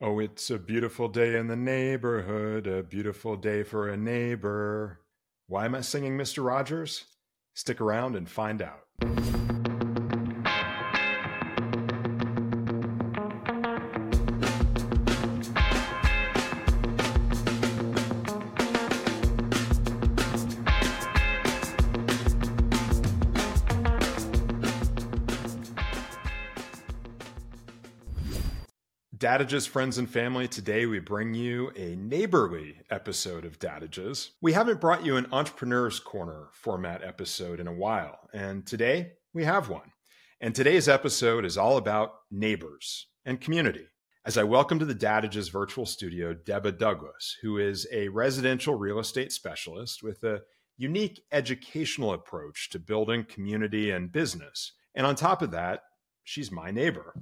Oh, it's a beautiful day in the neighborhood, a beautiful day for a neighbor. Why am I singing Mr. Rogers? Stick around and find out. Dadages, friends and family, today we bring you a neighborly episode of Dadages. We haven't brought you an Entrepreneur's Corner format episode in a while, and today we have one. And today's episode is all about neighbors and community. As I welcome to the Dadages virtual studio Deba Douglas, who is a residential real estate specialist with a unique educational approach to building community and business. And on top of that, she's my neighbor.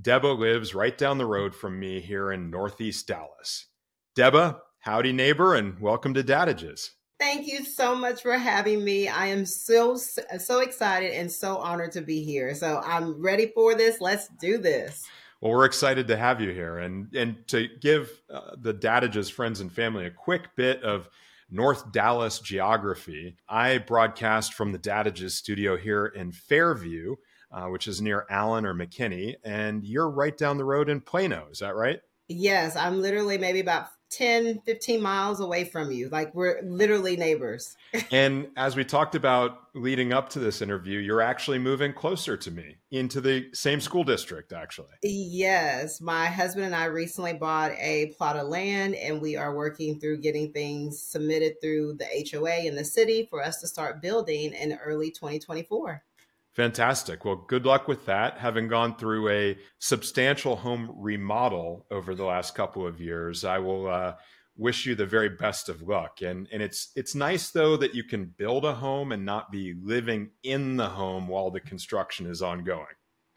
Deba lives right down the road from me here in Northeast Dallas. Deba, howdy, neighbor, and welcome to Dadages. Thank you so much for having me. I am so so excited and so honored to be here. So I'm ready for this. Let's do this. Well, we're excited to have you here, and and to give uh, the Dadages friends and family a quick bit of North Dallas geography. I broadcast from the Dadages studio here in Fairview, uh, which is near Allen or McKinney, and you're right down the road in Plano. Is that right? Yes, I'm literally maybe about 10, 15 miles away from you. Like we're literally neighbors. and as we talked about leading up to this interview, you're actually moving closer to me into the same school district, actually. Yes. My husband and I recently bought a plot of land and we are working through getting things submitted through the HOA in the city for us to start building in early 2024. Fantastic. Well, good luck with that. Having gone through a substantial home remodel over the last couple of years, I will uh, wish you the very best of luck. And and it's it's nice though that you can build a home and not be living in the home while the construction is ongoing.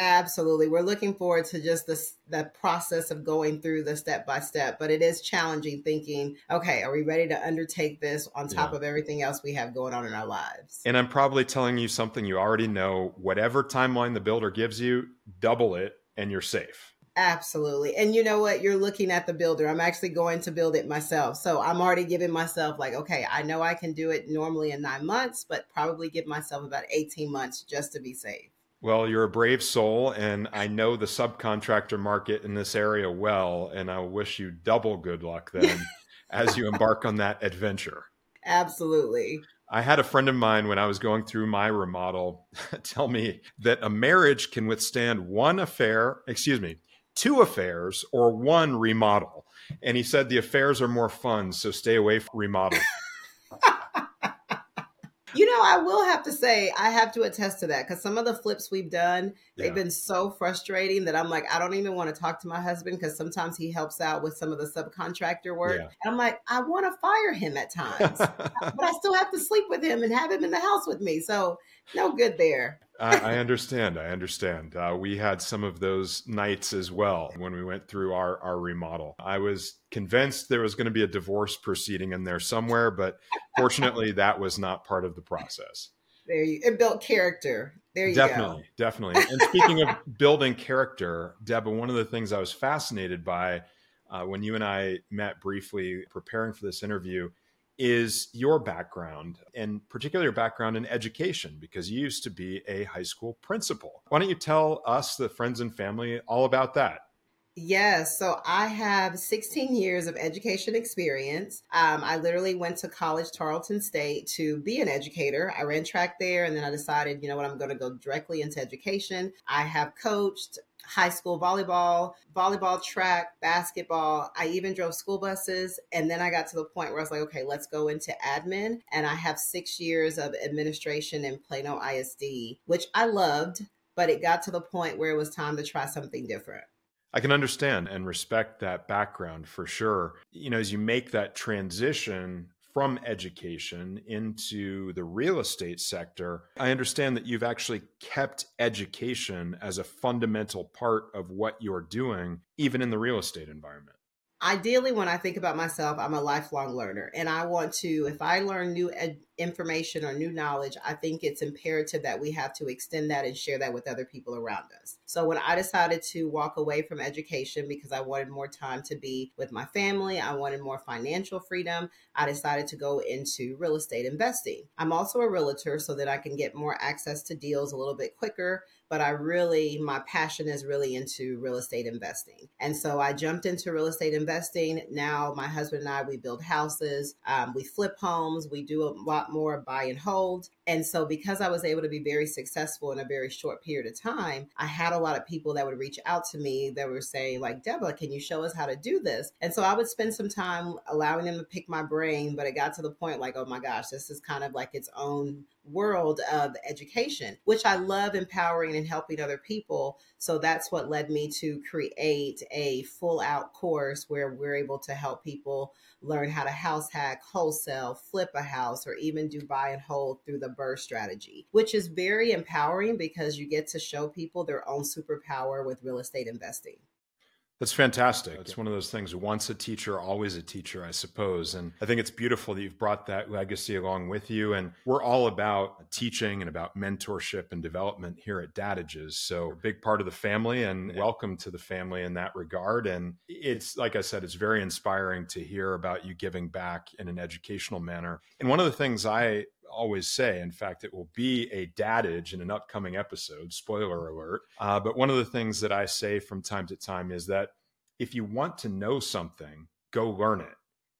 Absolutely. We're looking forward to just this the process of going through the step by step, but it is challenging thinking, okay, are we ready to undertake this on top yeah. of everything else we have going on in our lives? And I'm probably telling you something you already know. Whatever timeline the builder gives you, double it and you're safe. Absolutely. And you know what? You're looking at the builder. I'm actually going to build it myself. So I'm already giving myself, like, okay, I know I can do it normally in nine months, but probably give myself about 18 months just to be safe. Well, you're a brave soul, and I know the subcontractor market in this area well, and I wish you double good luck then as you embark on that adventure. Absolutely. I had a friend of mine when I was going through my remodel tell me that a marriage can withstand one affair, excuse me, two affairs or one remodel. And he said the affairs are more fun, so stay away from remodel. Know, I will have to say, I have to attest to that because some of the flips we've done, they've been so frustrating that I'm like, I don't even want to talk to my husband because sometimes he helps out with some of the subcontractor work. Yeah. And I'm like, I want to fire him at times, but I still have to sleep with him and have him in the house with me. So, no good there. I, I, understand. I understand. Uh, we had some of those nights as well when we went through our, our remodel. I was convinced there was going to be a divorce proceeding in there somewhere, but fortunately, that was not part of the process. There you it built character. There you definitely, go. Definitely. Definitely. And speaking of building character, Deba, one of the things I was fascinated by uh, when you and I met briefly preparing for this interview is your background and particularly your background in education because you used to be a high school principal. Why don't you tell us, the friends and family, all about that? Yes. So I have 16 years of education experience. Um, I literally went to college, Tarleton State, to be an educator. I ran track there and then I decided, you know what, I'm going to go directly into education. I have coached high school volleyball, volleyball, track, basketball. I even drove school buses. And then I got to the point where I was like, okay, let's go into admin. And I have six years of administration in Plano ISD, which I loved, but it got to the point where it was time to try something different. I can understand and respect that background for sure. You know, as you make that transition from education into the real estate sector, I understand that you've actually kept education as a fundamental part of what you're doing, even in the real estate environment. Ideally when i think about myself i'm a lifelong learner. And i want to if i learn new ed- information or new knowledge i think it's imperative that we have to extend that and share that with other people around us. So when i decided to walk away from education because i wanted more time to be with my family i wanted more financial freedom i decided to go into real estate investing. I'm also a realtor so that i can get more access to deals a little bit quicker but I really, my passion is really into real estate investing. And so I jumped into real estate investing. Now, my husband and I, we build houses, um, we flip homes, we do a lot more buy and hold. And so, because I was able to be very successful in a very short period of time, I had a lot of people that would reach out to me that were saying, like, Deborah, can you show us how to do this? And so, I would spend some time allowing them to pick my brain, but it got to the point like, oh my gosh, this is kind of like its own world of education, which I love empowering and helping other people. So that's what led me to create a full out course where we're able to help people learn how to house hack, wholesale, flip a house, or even do buy and hold through the BRRRR strategy, which is very empowering because you get to show people their own superpower with real estate investing. That's fantastic. It's one of those things once a teacher, always a teacher, I suppose. And I think it's beautiful that you've brought that legacy along with you. And we're all about teaching and about mentorship and development here at Dadages. So, a big part of the family and welcome to the family in that regard. And it's, like I said, it's very inspiring to hear about you giving back in an educational manner. And one of the things I always say. In fact, it will be a dadage in an upcoming episode, spoiler alert. Uh, but one of the things that I say from time to time is that if you want to know something, go learn it.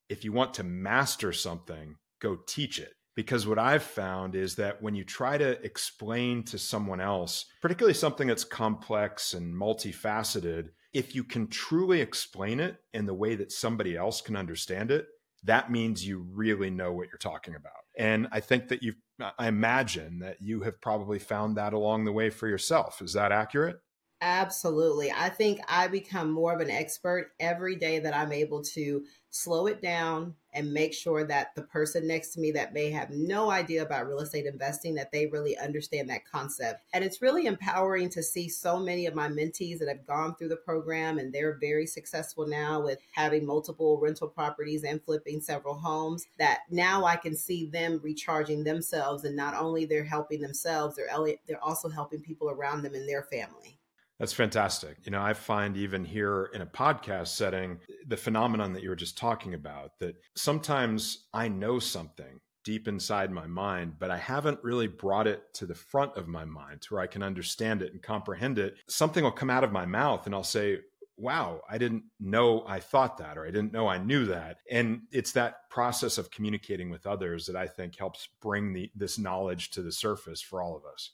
If you want to master something, go teach it. Because what I've found is that when you try to explain to someone else, particularly something that's complex and multifaceted, if you can truly explain it in the way that somebody else can understand it, that means you really know what you're talking about. And I think that you've, I imagine that you have probably found that along the way for yourself. Is that accurate? Absolutely. I think I become more of an expert every day that I'm able to slow it down and make sure that the person next to me that may have no idea about real estate investing that they really understand that concept. And it's really empowering to see so many of my mentees that have gone through the program and they're very successful now with having multiple rental properties and flipping several homes that now I can see them recharging themselves and not only they're helping themselves, they're they're also helping people around them and their family. That's fantastic. You know, I find even here in a podcast setting, the phenomenon that you were just talking about, that sometimes I know something deep inside my mind, but I haven't really brought it to the front of my mind to where I can understand it and comprehend it. Something will come out of my mouth and I'll say, wow, I didn't know I thought that, or I didn't know I knew that. And it's that process of communicating with others that I think helps bring the, this knowledge to the surface for all of us.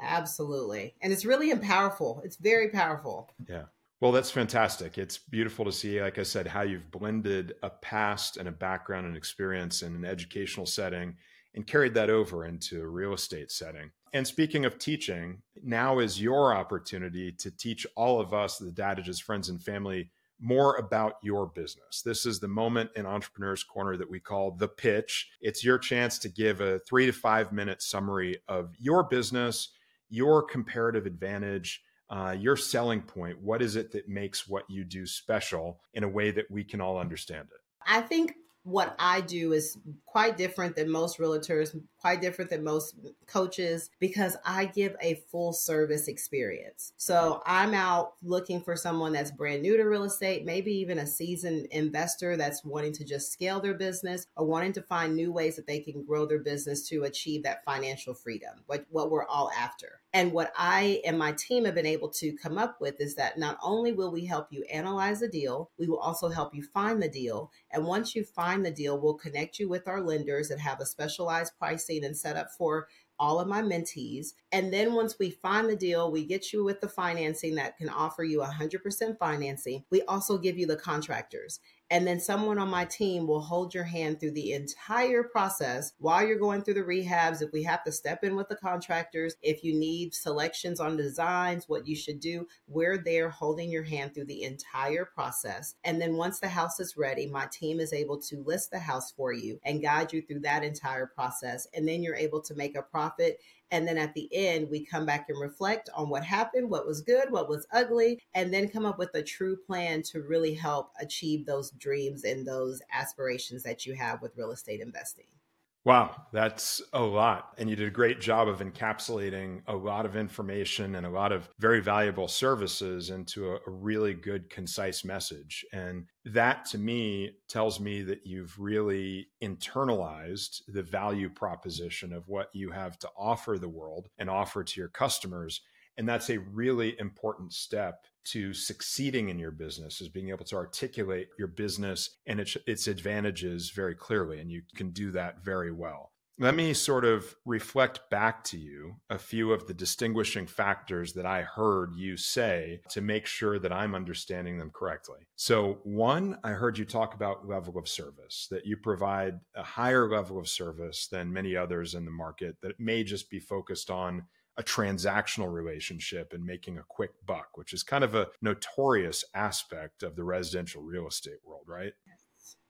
Absolutely. And it's really powerful. It's very powerful. Yeah. Well, that's fantastic. It's beautiful to see, like I said, how you've blended a past and a background and experience in an educational setting and carried that over into a real estate setting. And speaking of teaching, now is your opportunity to teach all of us, the Dadages friends and family, more about your business. This is the moment in Entrepreneurs Corner that we call the pitch. It's your chance to give a three to five minute summary of your business your comparative advantage, uh, your selling point. What is it that makes what you do special in a way that we can all understand it? I think what I do is quite different than most realtors, quite different than most coaches because I give a full service experience. So I'm out looking for someone that's brand new to real estate, maybe even a seasoned investor that's wanting to just scale their business or wanting to find new ways that they can grow their business to achieve that financial freedom, what, what we're all after. And what I and my team have been able to come up with is that not only will we help you analyze the deal, we will also help you find the deal. And once you find the deal, we'll connect you with our lenders that have a specialized pricing and setup for all of my mentees. And then once we find the deal, we get you with the financing that can offer you 100% financing. We also give you the contractors. And then someone on my team will hold your hand through the entire process while you're going through the rehabs. If we have to step in with the contractors, if you need selections on designs, what you should do, we're there holding your hand through the entire process. And then once the house is ready, my team is able to list the house for you and guide you through that entire process. And then you're able to make a profit And then at the end, we come back and reflect on what happened, what was good, what was ugly, and then come up with a true plan to really help achieve those dreams and those aspirations that you have with real estate investing. Wow, that's a lot. And you did a great job of encapsulating a lot of information and a lot of very valuable services into a, a, really good, concise message. And that to me tells me that you've really internalized the value proposition of what you have to offer the world and offer to your customers. And that's a really important step to succeeding in your business is being able to articulate your business and its, its advantages very clearly. And you can do that very well. Let me sort of reflect back to you a few of the distinguishing factors that I heard you say to make sure that I'm understanding them correctly. So, one, I heard you talk about level of service, that you provide a higher level of service than many others in the market that may just be focused on a transactional relationship and making a quick buck, which is kind of a notorious aspect of the residential real estate world, right?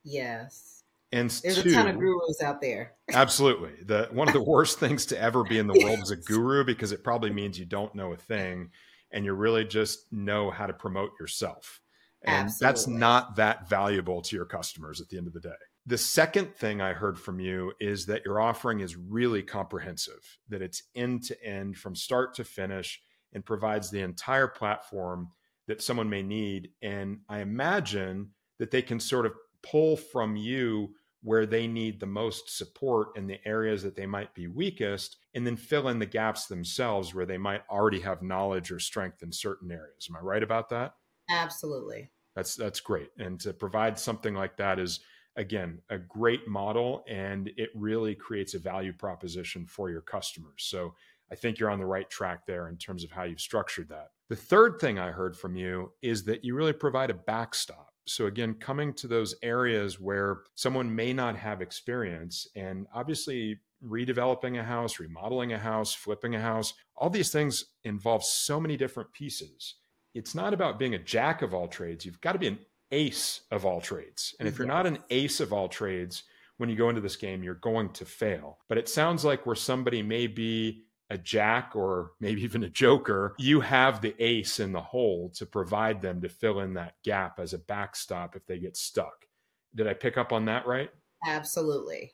Yes. And there's two, a ton of gurus out there. absolutely. The one of the worst things to ever be in the world is a guru because it probably means you don't know a thing and you really just know how to promote yourself. And absolutely. that's not that valuable to your customers at the end of the day. The second thing I heard from you is that your offering is really comprehensive, that it's end to end from start to finish and provides the entire platform that someone may need. And I imagine that they can sort of pull from you where they need the most support in the areas that they might be weakest, and then fill in the gaps themselves where they might already have knowledge or strength in certain areas. Am I right about that? Absolutely. That's that's great. And to provide something like that is again, a great model and it really creates a value proposition for your customers. So I think you're on the right track there in terms of how you've structured that. The third thing I heard from you is that you really provide a backstop. So, again, coming to those areas where someone may not have experience, and obviously redeveloping a house, remodeling a house, flipping a house, all these things involve so many different pieces. It's not about being a jack of all trades. You've got to be an ace of all trades. And if you're not an ace of all trades, when you go into this game, you're going to fail. But it sounds like where somebody may be a jack or maybe even a joker, you have the ace in the hole to provide them to fill in that gap as a backstop if they get stuck. Did I pick up on that right? Absolutely.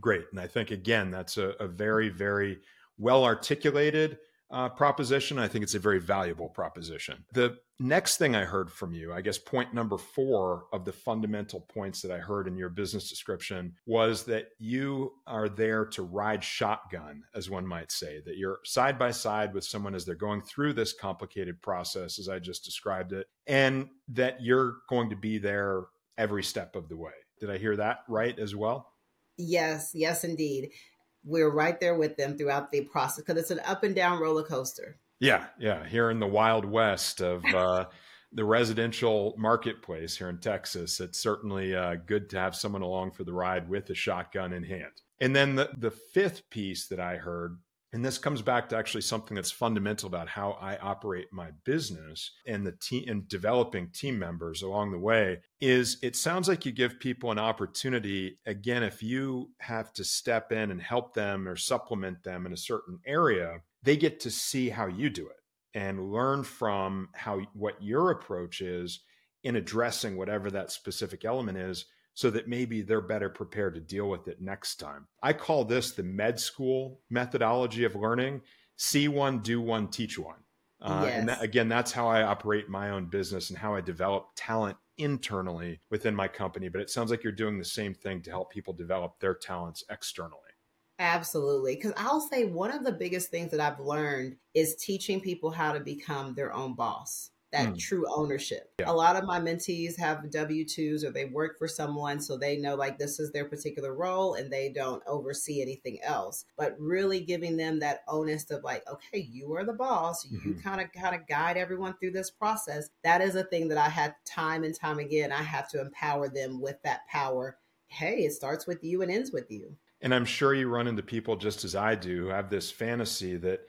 Great. And I think, again, that's a, a very, very well articulated uh, proposition. I think it's a very valuable proposition. The next thing I heard from you, I guess point number four of the fundamental points that I heard in your business description was that you are there to ride shotgun, as one might say, that you're side by side with someone as they're going through this complicated process, as I just described it, and that you're going to be there every step of the way. Did I hear that right as well? Yes, yes, indeed we're right there with them throughout the process because it's an up and down roller coaster. Yeah, yeah. Here in the wild west of uh, the residential marketplace here in Texas, it's certainly uh, good to have someone along for the ride with a shotgun in hand. And then the, the fifth piece that I heard and this comes back to actually something that's fundamental about how I operate my business and the team and developing team members along the way is it sounds like you give people an opportunity again if you have to step in and help them or supplement them in a certain area they get to see how you do it and learn from how what your approach is in addressing whatever that specific element is so that maybe they're better prepared to deal with it next time. I call this the med school methodology of learning see one, do one, teach one. Uh, yes. And that, again, that's how I operate my own business and how I develop talent internally within my company. But it sounds like you're doing the same thing to help people develop their talents externally. Absolutely. Because I'll say one of the biggest things that I've learned is teaching people how to become their own boss that mm. true ownership. Yeah. A lot of my mentees have W 2s or they work for someone, so they know like this is their particular role and they don't oversee anything else. But really giving them that onus of like, okay, you are the boss, mm-hmm. you kind of kind of guide everyone through this process. That is a thing that I had time and time again. I have to empower them with that power. Hey, it starts with you and ends with you. And I'm sure you run into people just as I do who have this fantasy that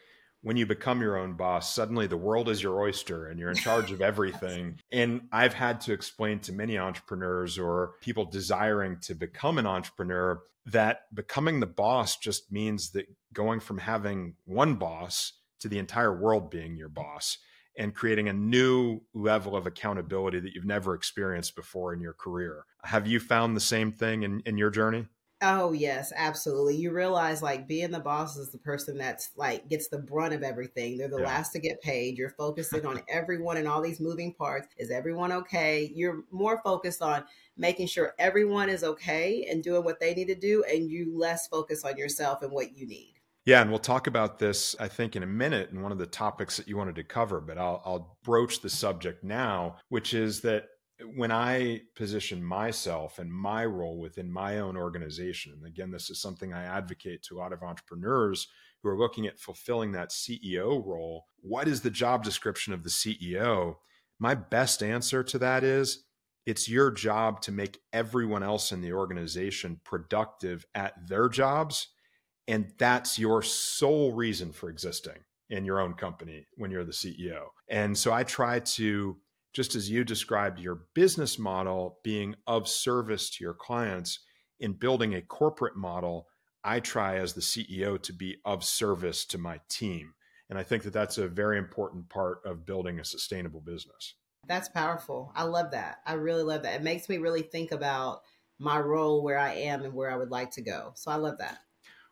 when you become your own boss, suddenly the world is your oyster and you're in charge of everything. and I've had to explain to many entrepreneurs or people desiring to become an entrepreneur that becoming the boss just means that going from having one boss to the entire world being your boss and creating a new level of accountability that you've never experienced before in your career. Have you found the same thing in, in your journey? Oh yes, absolutely. You realize like being the boss is the person that's like gets the brunt of everything. They're the yeah. last to get paid. You're focusing on everyone and all these moving parts. Is everyone okay? You're more focused on making sure everyone is okay and doing what they need to do and you less focus on yourself and what you need. Yeah, and we'll talk about this, I think, in a minute in one of the topics that you wanted to cover, but I'll, I'll broach the subject now, which is that when I position myself and my role within my own organization, and again, this is something I advocate to a lot of entrepreneurs who are looking at fulfilling that CEO role. What is the job description of the CEO? My best answer to that is it's your job to make everyone else in the organization productive at their jobs and that's your sole reason for existing in your own company when you're the CEO. And so I try to, just as you described your business model being of service to your clients, in building a corporate model, I try as the CEO to be of service to my team. And I think that that's a very important part of building a sustainable business. That's powerful. I love that. I really love that. It makes me really think about my role where I am and where I would like to go. So I love that.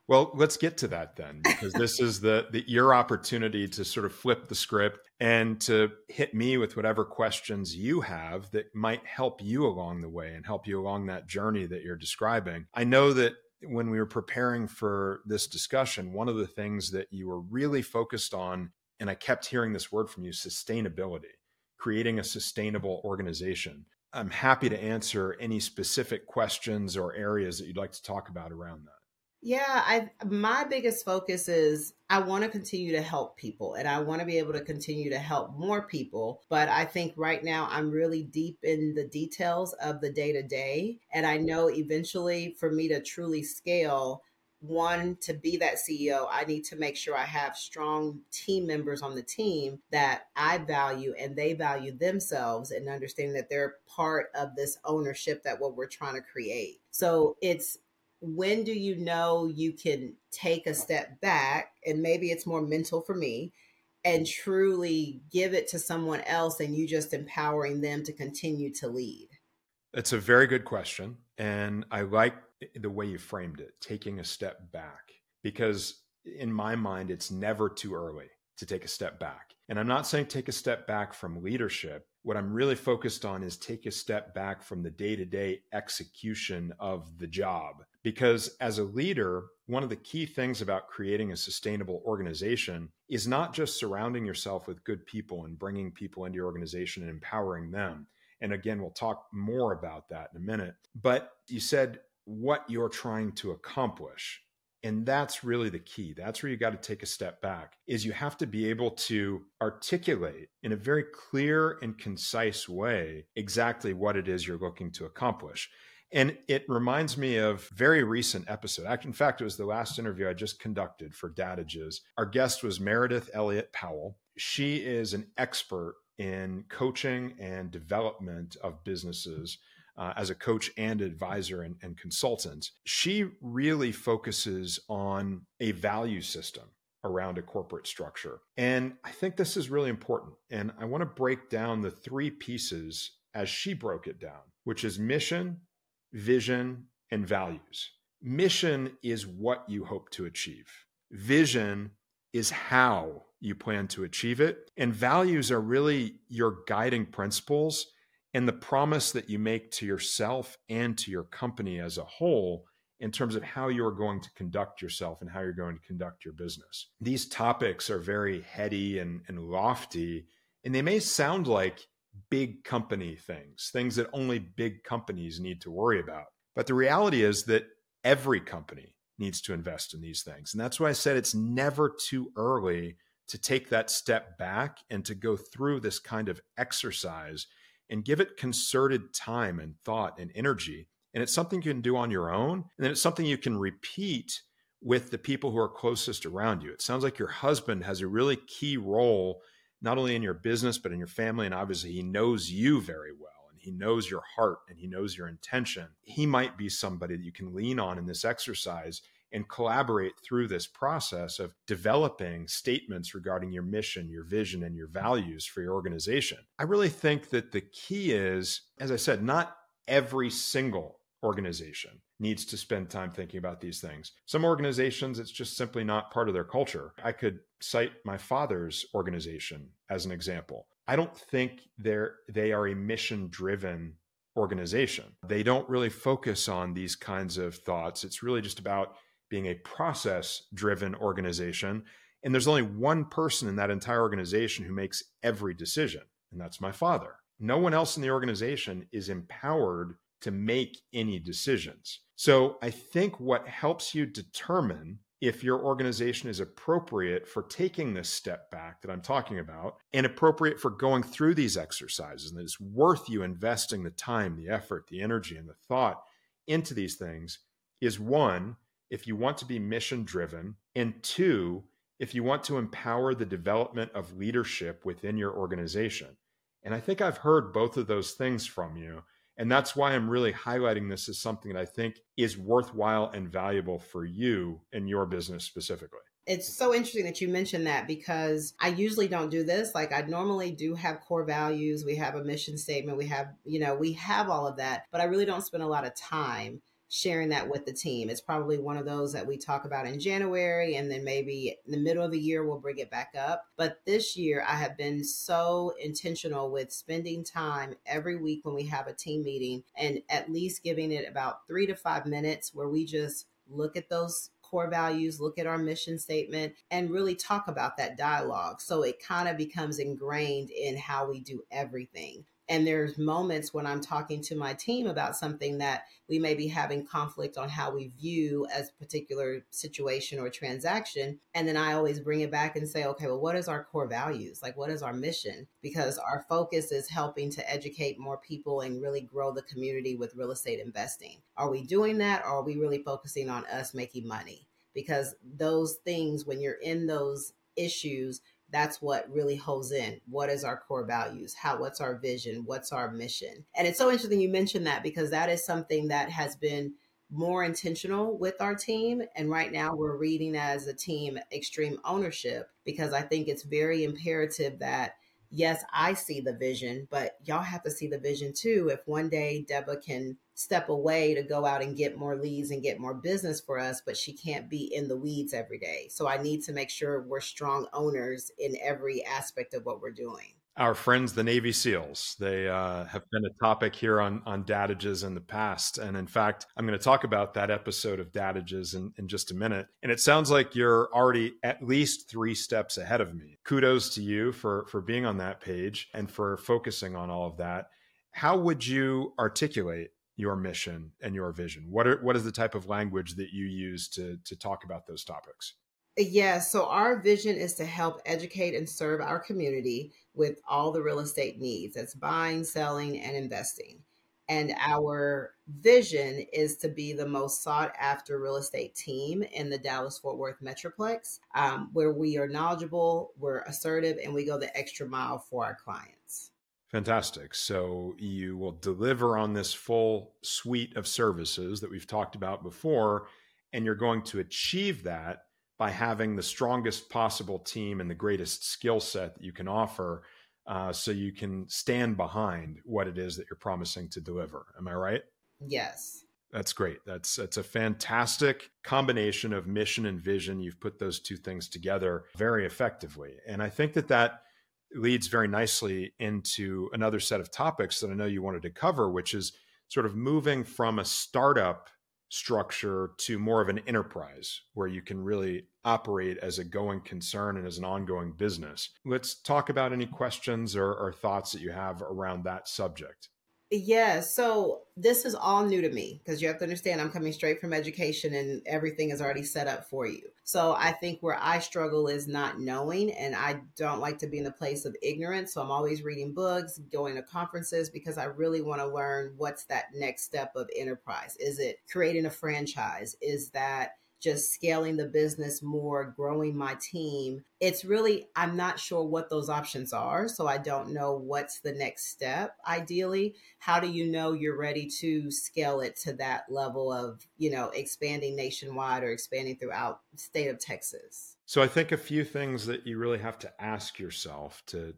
Well, let's get to that then, because this is the, the your opportunity to sort of flip the script and to hit me with whatever questions you have that might help you along the way and help you along that journey that you're describing. I know that when we were preparing for this discussion, one of the things that you were really focused on, and I kept hearing this word from you, sustainability, creating a sustainable organization. I'm happy to answer any specific questions or areas that you'd like to talk about around that. Yeah, I my biggest focus is I want to continue to help people and I want to be able to continue to help more people, but I think right now I'm really deep in the details of the day to day and I know eventually for me to truly scale one to be that CEO, I need to make sure I have strong team members on the team that I value and they value themselves and understanding that they're part of this ownership that what we're trying to create. So it's when do you know you can take a step back and maybe it's more mental for me and truly give it to someone else and you just empowering them to continue to lead? It's a very good question and i like the way you framed it taking a step back because in my mind it's never too early to take a step back. And i'm not saying take a step back from leadership what I'm really focused on is take a step back from the day to day execution of the job. Because as a leader, one of the key things about creating a sustainable organization is not just surrounding yourself with good people and bringing people into your organization and empowering them. And again, we'll talk more about that in a minute. But you said what you're trying to accomplish and that's really the key that's where you got to take a step back is you have to be able to articulate in a very clear and concise way exactly what it is you're looking to accomplish and it reminds me of very recent episode. In fact, it was the last interview I just conducted for Dadages. Our guest was Meredith Elliott Powell. She is an expert in coaching and development of businesses uh, as a coach and advisor and, and consultant, she really focuses on a value system around a corporate structure. And I think this is really important. And I want to break down the three pieces as she broke it down, which is mission, vision, and values. Mission is what you hope to achieve. Vision is how you plan to achieve it. And values are really your guiding principles and the promise that you make to yourself and to your company as a whole in terms of how you're going to conduct yourself and how you're going to conduct your business. These topics are very heady and, and lofty, and they may sound like big company things, things that only big companies need to worry about. But the reality is that every company needs to invest in these things. And that's why I said it's never too early to take that step back and to go through this kind of exercise and give it concerted time and thought and energy. And it's something you can do on your own. And then it's something you can repeat with the people who are closest around you. It sounds like your husband has a really key role, not only in your business, but in your family. And obviously, he knows you very well and he knows your heart and he knows your intention. He might be somebody that you can lean on in this exercise and collaborate through this process of developing statements regarding your mission, your vision, and your values for your organization. I really think that the key is, as I said, not every single organization needs to spend time thinking about these things. Some organizations, it's just simply not part of their culture. I could cite my father's organization as an example. I don't think they're they are a mission driven organization. They don't really focus on these kinds of thoughts. It's really just about being a process driven organization. And there's only one person in that entire organization who makes every decision, and that's my father. No one else in the organization is empowered to make any decisions. So I think what helps you determine if your organization is appropriate for taking this step back that I'm talking about and appropriate for going through these exercises and that it's worth you investing the time, the effort, the energy, and the thought into these things is one, if you want to be mission driven, and two, if you want to empower the development of leadership within your organization. And I think I've heard both of those things from you. And that's why I'm really highlighting this as something that I think is worthwhile and valuable for you and your business specifically. It's so interesting that you mentioned that because I usually don't do this. Like I normally do have core values, we have a mission statement, we have, you know, we have all of that, but I really don't spend a lot of time sharing that with the team. It's probably one of those that we talk about in January and then maybe in the middle of the year we'll bring it back up. But this year I have been so intentional with spending time every week when we have a team meeting and at least giving it about 3 to 5 minutes where we just look at those core values, look at our mission statement, and really talk about that dialogue. So it kind of becomes ingrained in how we do everything. And there's moments when I'm talking to my team about something that we may be having conflict on how we view as a particular situation or transaction. And then I always bring it back and say, okay, well, what is our core values? Like, what is our mission? Because our focus is helping to educate more people and really grow the community with real estate investing. Are we doing that? Or are we really focusing on us making money? Because those things, when you're in those issues, that's what really holds in. What is our core values? How what's our vision? What's our mission? And it's so interesting you mentioned that because that is something that has been more intentional with our team. And right now we're reading as a team extreme ownership because i think it's very imperative that yes, I see the vision, but y'all have to see the vision too. If one day Deborah can step away to go out and get more leads and get more business for us, but she can't be in the weeds every day. So I need to make sure we're strong owners in every aspect of what we're doing our friends, the Navy SEALs. They uh, have been a topic here on, on Dadages in the past. And in fact, I'm going to talk about that episode of Dadages in, in just a minute. And it sounds like you're already at least three steps ahead of me. Kudos to you for, for being on that page and for focusing on all of that. How would you articulate your mission and your vision? What, are, what is the type of language that you use to, to talk about those topics? Yeah, so our vision is to help educate and serve our community with all the real estate needs that's buying, selling, and investing. And our vision is to be the most sought after real estate team in the Dallas Fort Worth Metroplex, um, where we are knowledgeable, we're assertive, and we go the extra mile for our clients. Fantastic. So you will deliver on this full suite of services that we've talked about before, and you're going to achieve that by having the strongest possible team and the greatest skill set that you can offer uh, so you can stand behind what it is that you're promising to deliver. Am I right? Yes. That's great. That's that's a fantastic combination of mission and vision. You've put those two things together very effectively. And I think that that leads very nicely into another set of topics that I know you wanted to cover, which is sort of moving from a startup structure to more of an enterprise where you can really operate as a going concern and as an ongoing business. Let's talk about any questions or, or thoughts that you have around that subject. Yeah, so this is all new to me because you have to understand I'm coming straight from education and everything is already set up for you. So I think where I struggle is not knowing, and I don't like to be in the place of ignorance. So I'm always reading books, going to conferences because I really want to learn what's that next step of enterprise. Is it creating a franchise? Is that just scaling the business more, growing my team. It's really, I'm not sure what those options are. So I don't know what's the next step ideally. How do you know you're ready to scale it to that level of, you know, expanding nationwide or expanding throughout state of Texas? So I think a few things that you really have to ask yourself to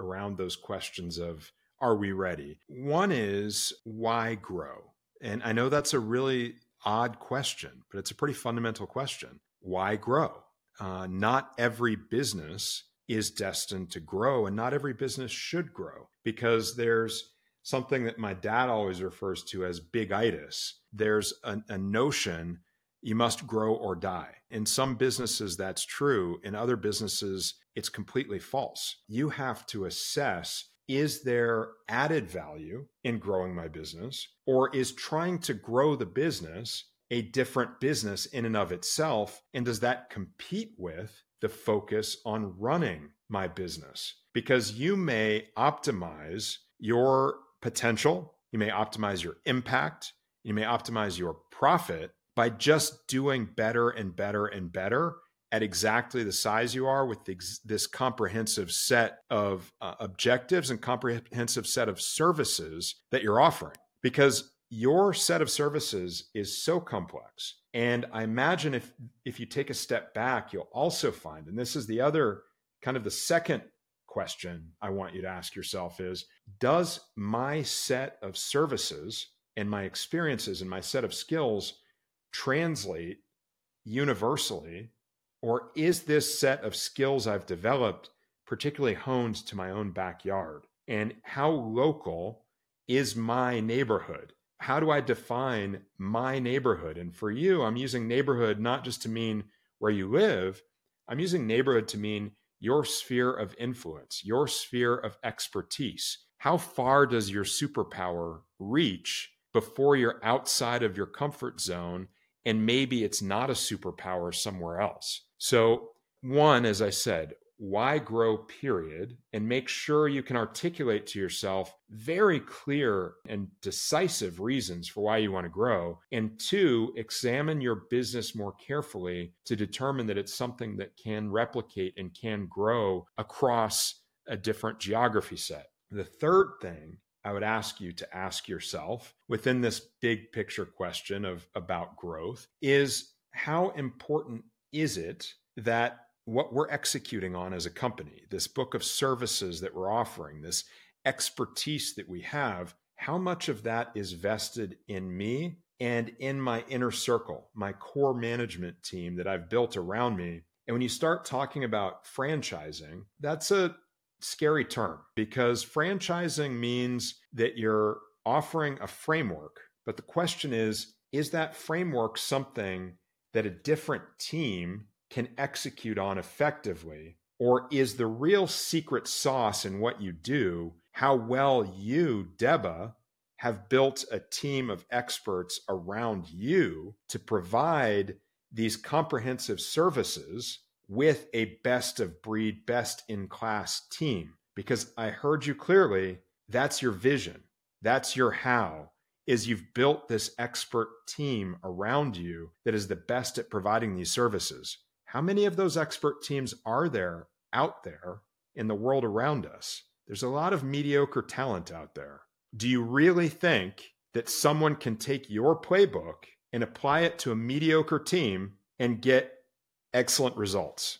around those questions of are we ready? One is why grow? And I know that's a really odd question, but it's a pretty fundamental question. Why grow? Uh, not every business is destined to grow, and not every business should grow because there's something that my dad always refers to as bigitis. There's a, a notion you must grow or die. In some businesses, that's true. In other businesses, it's completely false. You have to assess is there added value in growing my business, or is trying to grow the business a different business in and of itself? And does that compete with the focus on running my business? Because you may optimize your potential, you may optimize your impact, you may optimize your profit by just doing better and better and better at exactly the size you are with this comprehensive set of uh, objectives and comprehensive set of services that you're offering. Because your set of services is so complex and i imagine if if you take a step back you'll also find and this is the other kind of the second question i want you to ask yourself is does my set of services and my experiences and my set of skills translate universally or is this set of skills I've developed particularly honed to my own backyard? And how local is my neighborhood? How do I define my neighborhood? And for you, I'm using neighborhood not just to mean where you live, I'm using neighborhood to mean your sphere of influence, your sphere of expertise. How far does your superpower reach before you're outside of your comfort zone? And maybe it's not a superpower somewhere else. So, one, as I said, why grow, period, and make sure you can articulate to yourself very clear and decisive reasons for why you want to grow. And two, examine your business more carefully to determine that it's something that can replicate and can grow across a different geography set. The third thing I would ask you to ask yourself within this big picture question of about growth is how important is it that what we're executing on as a company, this book of services that we're offering, this expertise that we have, how much of that is vested in me and in my inner circle, my core management team that I've built around me? And when you start talking about franchising, that's a scary term because franchising means that you're offering a framework. But the question is, is that framework something that a different team can execute on effectively? Or is the real secret sauce in what you do how well you, Deba, have built a team of experts around you to provide these comprehensive services with a best of breed, best in class team? Because I heard you clearly, that's your vision, that's your how is you've built this expert team around you that is the best at providing these services. How many of those expert teams are there out there in the world around us? There's a lot of mediocre talent out there. Do you really think that someone can take your playbook and apply it to a mediocre team and get excellent results?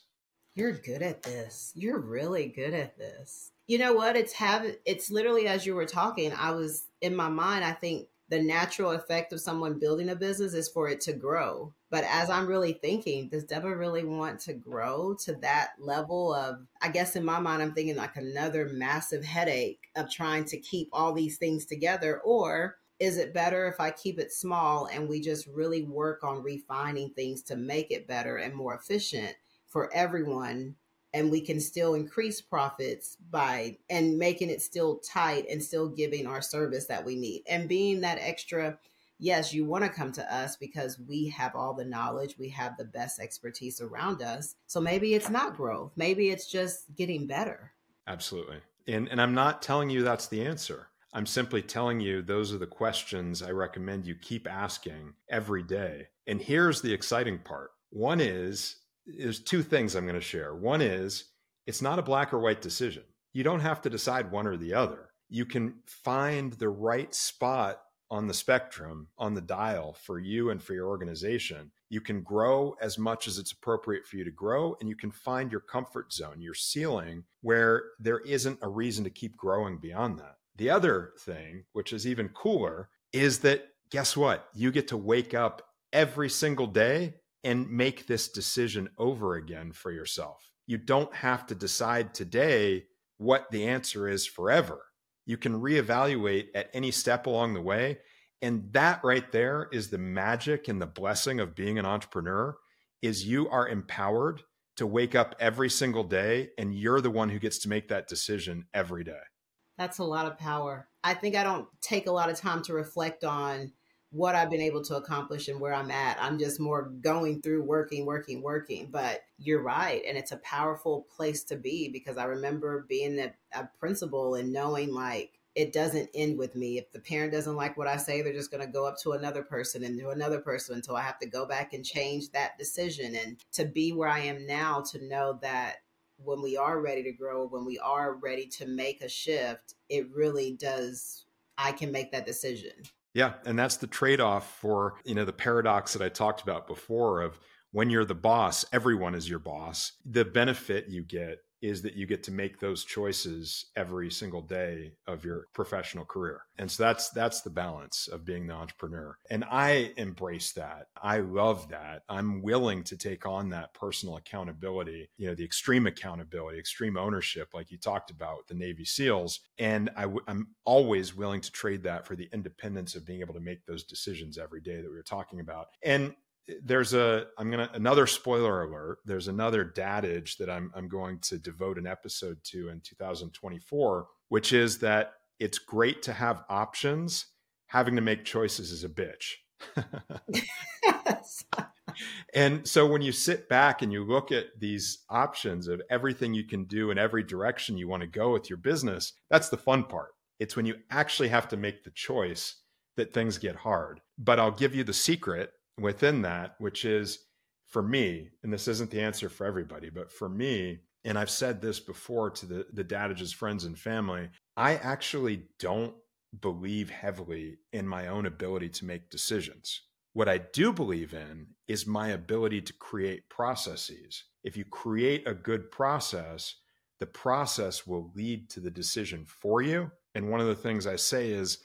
You're good at this. You're really good at this. You know what? It's have it's literally as you were talking, I was in my mind, I think the natural effect of someone building a business is for it to grow. But as I'm really thinking, does Deba really want to grow to that level of, I guess in my mind, I'm thinking like another massive headache of trying to keep all these things together? Or is it better if I keep it small and we just really work on refining things to make it better and more efficient for everyone and we can still increase profits by and making it still tight and still giving our service that we need. And being that extra yes you want to come to us because we have all the knowledge we have the best expertise around us. So maybe it's not growth maybe it's just getting better. Absolutely. And and i'm not telling you that's the answer. I'm simply telling you those are the questions I recommend you keep asking every day. And here's the exciting part. One is there's two things I'm going to share. One is it's not a black or white decision. You don't have to decide one or the other. You can find the right spot on the spectrum, on the dial for you and for your organization. You can grow as much as it's appropriate for you to grow, and you can find your comfort zone, your ceiling, where there isn't a reason to keep growing beyond that. The other thing, which is even cooler, is that guess what? You get to wake up every single day and make this decision over again for yourself. You don't have to decide today what the answer is forever. You can reevaluate at any step along the way. And that right there is the magic and the blessing of being an entrepreneur is you are empowered to wake up every single day and you're the one who gets to make that decision every day. That's a lot of power. I think I don't take a lot of time to reflect on what I've been able to accomplish and where I'm at. I'm just more going through working, working, working. But you're right. And it's a powerful place to be because I remember being a, a principal and knowing like, it doesn't end with me. If the parent doesn't like what I say, they're just going to go up to another person and to another person until I have to go back and change that decision. And to be where I am now, to know that when we are ready to grow, when we are ready to make a shift, it really does, I can make that decision. Yeah, and that's the trade-off for, you know, the paradox that I talked about before of when you're the boss, everyone is your boss. The benefit you get is that you get to make those choices every single day of your professional career. And so that's that's the balance of being the entrepreneur. And I embrace that. I love that. I'm willing to take on that personal accountability, you know, the extreme accountability, extreme ownership like you talked about with the Navy SEALs, and i w- I'm always willing to trade that for the independence of being able to make those decisions every day that we were talking about. And there's a i'm gonna another spoiler alert. There's another dadage that i'm i'm going to devote an episode to in 2024 which is that it's great to have options. Having to make choices is a bitch. And so when you sit back and you look at these options of everything you can do in every direction you want to go with your business that's the fun part. It's when you actually have to make the choice that things get hard. But i'll give you the secret within that, which is for me, and this isn't the answer for everybody, but for me, and I've said this before to the, the Dadage's friends and family, I actually don't believe heavily in my own ability to make decisions. What I do believe in is my ability to create processes. If you create a good process, the process will lead to the decision for you. And one of the things I say is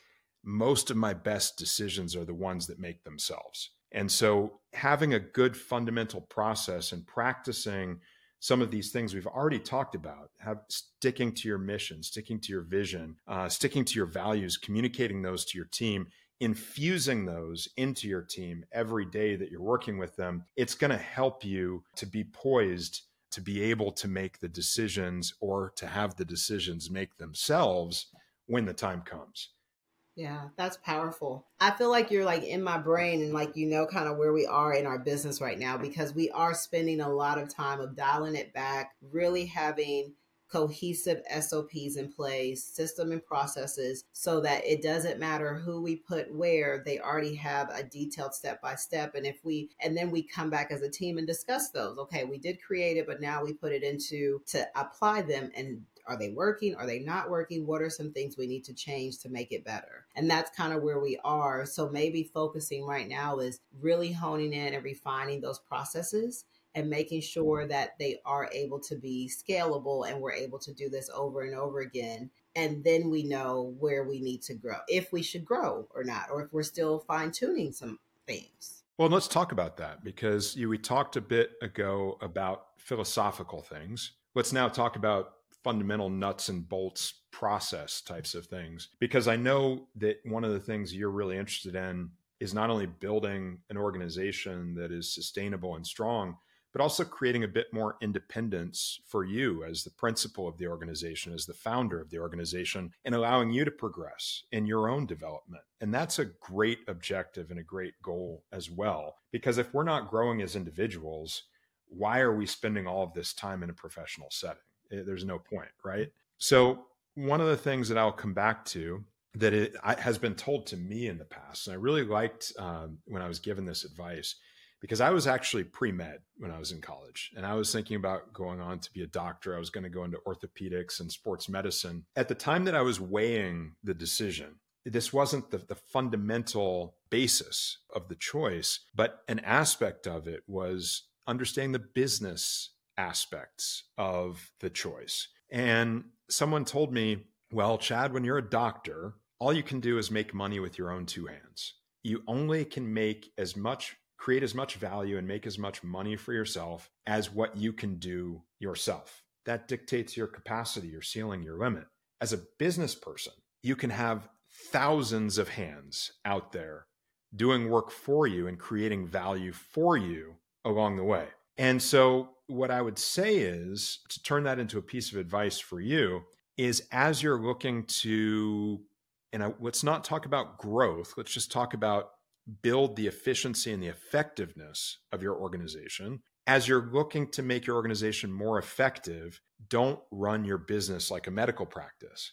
most of my best decisions are the ones that make themselves. And so, having a good fundamental process and practicing some of these things we've already talked about, have sticking to your mission, sticking to your vision, uh, sticking to your values, communicating those to your team, infusing those into your team every day that you're working with them, it's going to help you to be poised to be able to make the decisions or to have the decisions make themselves when the time comes. Yeah, that's powerful. I feel like you're like in my brain and like you know kind of where we are in our business right now because we are spending a lot of time of dialing it back, really having cohesive SOPs in place, system and processes so that it doesn't matter who we put where, they already have a detailed step by step and if we and then we come back as a team and discuss those. Okay, we did create it but now we put it into to apply them and are they working? Are they not working? What are some things we need to change to make it better? And that's kind of where we are. So maybe focusing right now is really honing in and refining those processes and making sure that they are able to be scalable and we're able to do this over and over again. And then we know where we need to grow, if we should grow or not, or if we're still fine tuning some things. Well, let's talk about that because you, we talked a bit ago about philosophical things. Let's now talk about fundamental nuts and bolts process types of things because I know that one of the things you're really interested in is not only building an organization that is sustainable and strong, but also creating a bit more independence for you as the principal of the organization, as the founder of the organization, and allowing you to progress in your own development. And that's a great objective and a great goal as well. Because if we're not growing as individuals, why are we spending all of this time in a professional setting? Eh, there's no point, right? So, one of the things that I'll come back to that it has been told to me in the past. And I really liked um, when I was given this advice because I was actually pre med when I was in college and I was thinking about going on to be a doctor. I was going to go into orthopedics and sports medicine. At the time that I was weighing the decision, this wasn't the, the fundamental basis of the choice, but an aspect of it was understanding the business aspects of the choice. And someone told me, well, Chad, when you're a doctor, all you can do is make money with your own two hands. You only can make as much, create as much value and make as much money for yourself as what you can do yourself. That dictates your capacity, your ceiling, your limit. As a business person, you can have thousands of hands out there doing work for you and creating value for you along the way. And so, what I would say is to turn that into a piece of advice for you is as you're looking to and I, let's not talk about growth. Let's just talk about build the efficiency and the effectiveness of your organization. As you're looking to make your organization more effective, don't run your business like a medical practice.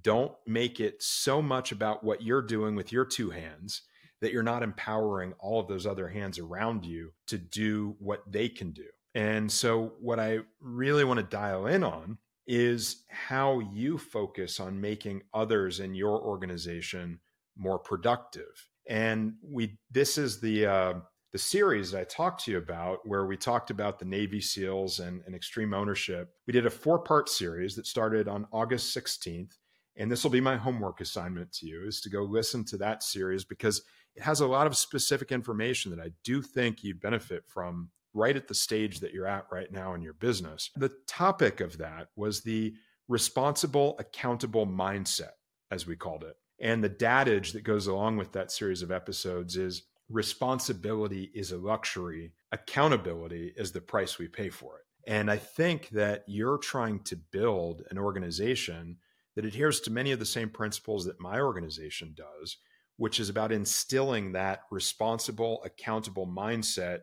Don't make it so much about what you're doing with your two hands that you're not empowering all of those other hands around you to do what they can do. And so, what I really want to dial in on is how you focus on making others in your organization more productive. And we this is the uh, the series I talked to you about where we talked about the Navy SEALs and, and extreme ownership. We did a four part series that started on August 16th. And this will be my homework assignment to you is to go listen to that series because it has a lot of specific information that I do think you'd benefit from right at the stage that you're at right now in your business. The topic of that was the responsible, accountable mindset, as we called it. And the dadage that goes along with that series of episodes is responsibility is a luxury, accountability is the price we pay for it. And I think that you're trying to build an organization that adheres to many of the same principles that my organization does, which is about instilling that responsible, accountable mindset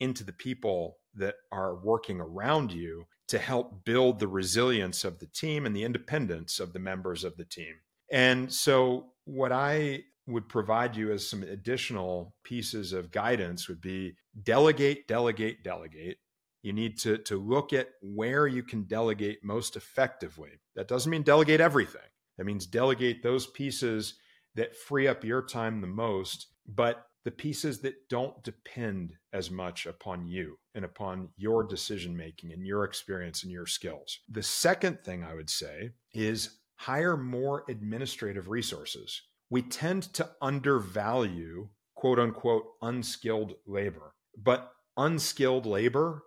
into the people that are working around you to help build the resilience of the team and the independence of the members of the team. And so, what I would provide you as some additional pieces of guidance would be delegate, delegate, delegate. You need to, to look at where you can delegate most effectively. That doesn't mean delegate everything, that means delegate those pieces that free up your time the most, but the pieces that don't depend as much upon you and upon your decision making and your experience and your skills. The second thing I would say is hire more administrative resources. We tend to undervalue quote unquote unskilled labor, but unskilled labor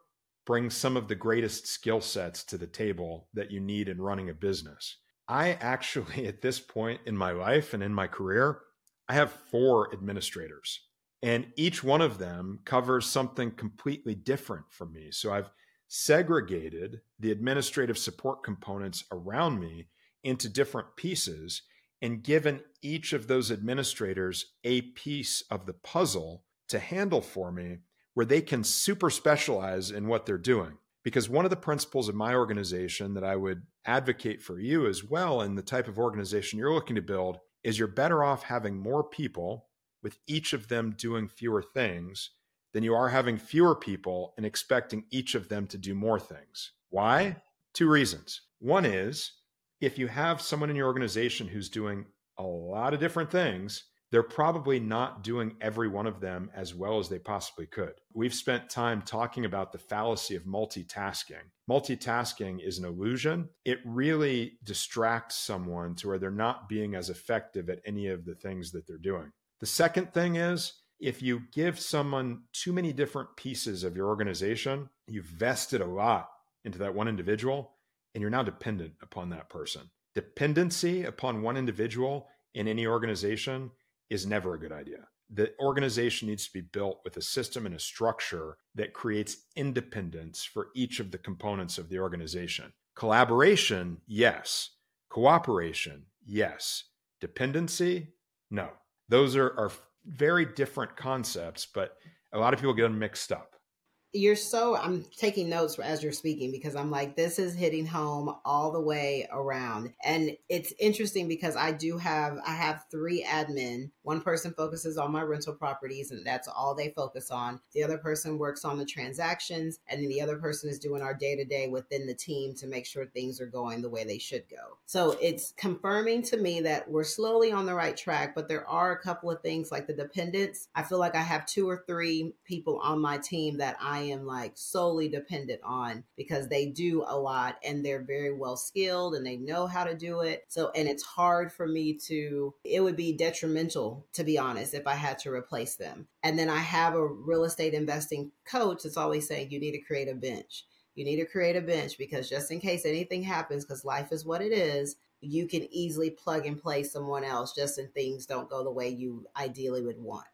brings some of the greatest skill sets to the table that you need in running a business. I actually, at this point in my life and in my career, I have four administrators and each one of them covers something completely different from me. So I've segregated the administrative support components around me into different pieces and given each of those administrators a piece of the puzzle to handle for me where they can super specialize in what they're doing. Because one of the principles of my organization that I would advocate for you as well, and the type of organization you're looking to build, is you're better off having more people with each of them doing fewer things than you are having fewer people and expecting each of them to do more things. Why? Two reasons. One is if you have someone in your organization who's doing a lot of different things, they're probably not doing every one of them as well as they possibly could. We've spent time talking about the fallacy of multitasking. Multitasking is an illusion. It really distracts someone to where they're not being as effective at any of the things that they're doing. The second thing is if you give someone too many different pieces of your organization, you've vested a lot into that one individual and you're now dependent upon that person. Dependency upon one individual in any organization is never a good idea. The organization needs to be built with a system and a structure that creates independence for each of the components of the organization. Collaboration, yes. Cooperation, yes. Dependency, no those are, are very different concepts, but a lot of people get them mixed up. you're so i'm taking notes as you're speaking because i'm like this is hitting home all the way around and it's interesting because i do have i have three admin one person focuses on my rental properties and that's all they focus on. The other person works on the transactions and then the other person is doing our day-to-day within the team to make sure things are going the way they should go. So it's confirming to me that we're slowly on the right track but there are a couple of things like the dependents. I feel like i have two or three people on my team that I am like solely dependent on because they do a lot and they're very well skilled and they know how to do it. So, and it's hard for me to, it would be detrimental, to be honest, if I had to replace them. And then I have a real estate investing coach that's always saying you need to create a bench. You need to create a bench because just in case anything happens, because life is what it is, you can easily plug and play someone else just in things don't go the way you ideally would want.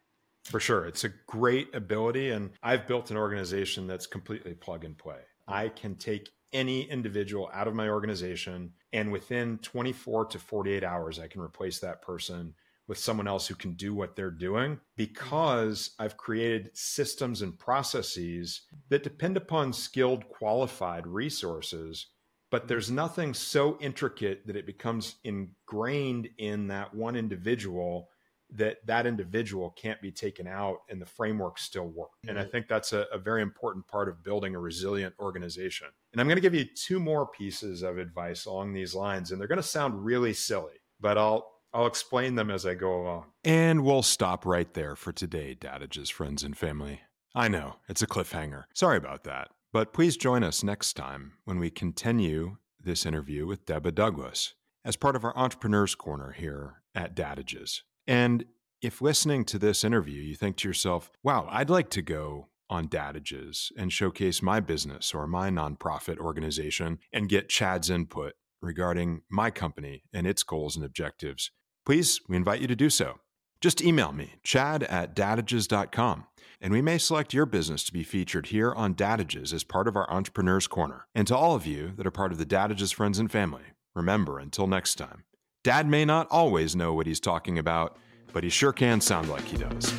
For sure. It's a great ability. And I've built an organization that's completely plug and play. I can take any individual out of my organization, and within 24 to 48 hours, I can replace that person with someone else who can do what they're doing because I've created systems and processes that depend upon skilled, qualified resources. But there's nothing so intricate that it becomes ingrained in that one individual that that individual can't be taken out and the framework still work. Mm-hmm. And I mm-hmm. think that's a, a, very important part of building a resilient organization. And I'm going to give you two more pieces of advice along these lines, and they're going to sound really silly, but I'll I'll explain them as I go along. And we'll stop right there for today, Dadage's friends and family. I know, it's a cliffhanger. Sorry about that. But please join us next time when we continue this interview with Deborah Douglas as part of our Entrepreneurs Corner here at Dadage's. And if listening to this interview, you think to yourself, wow, I'd like to go on Dadage's and showcase my business or my nonprofit organization and get Chad's input regarding my company and its goals and objectives, please, we invite you to do so. Just email me, chad at dadages.com, and we may select your business to be featured here on Dadages as part of our Entrepreneurs Corner. And to all of you that are part of the Dadages friends and family, remember, until next time, Dad may not always know what he's talking about, but he sure can sound like he does.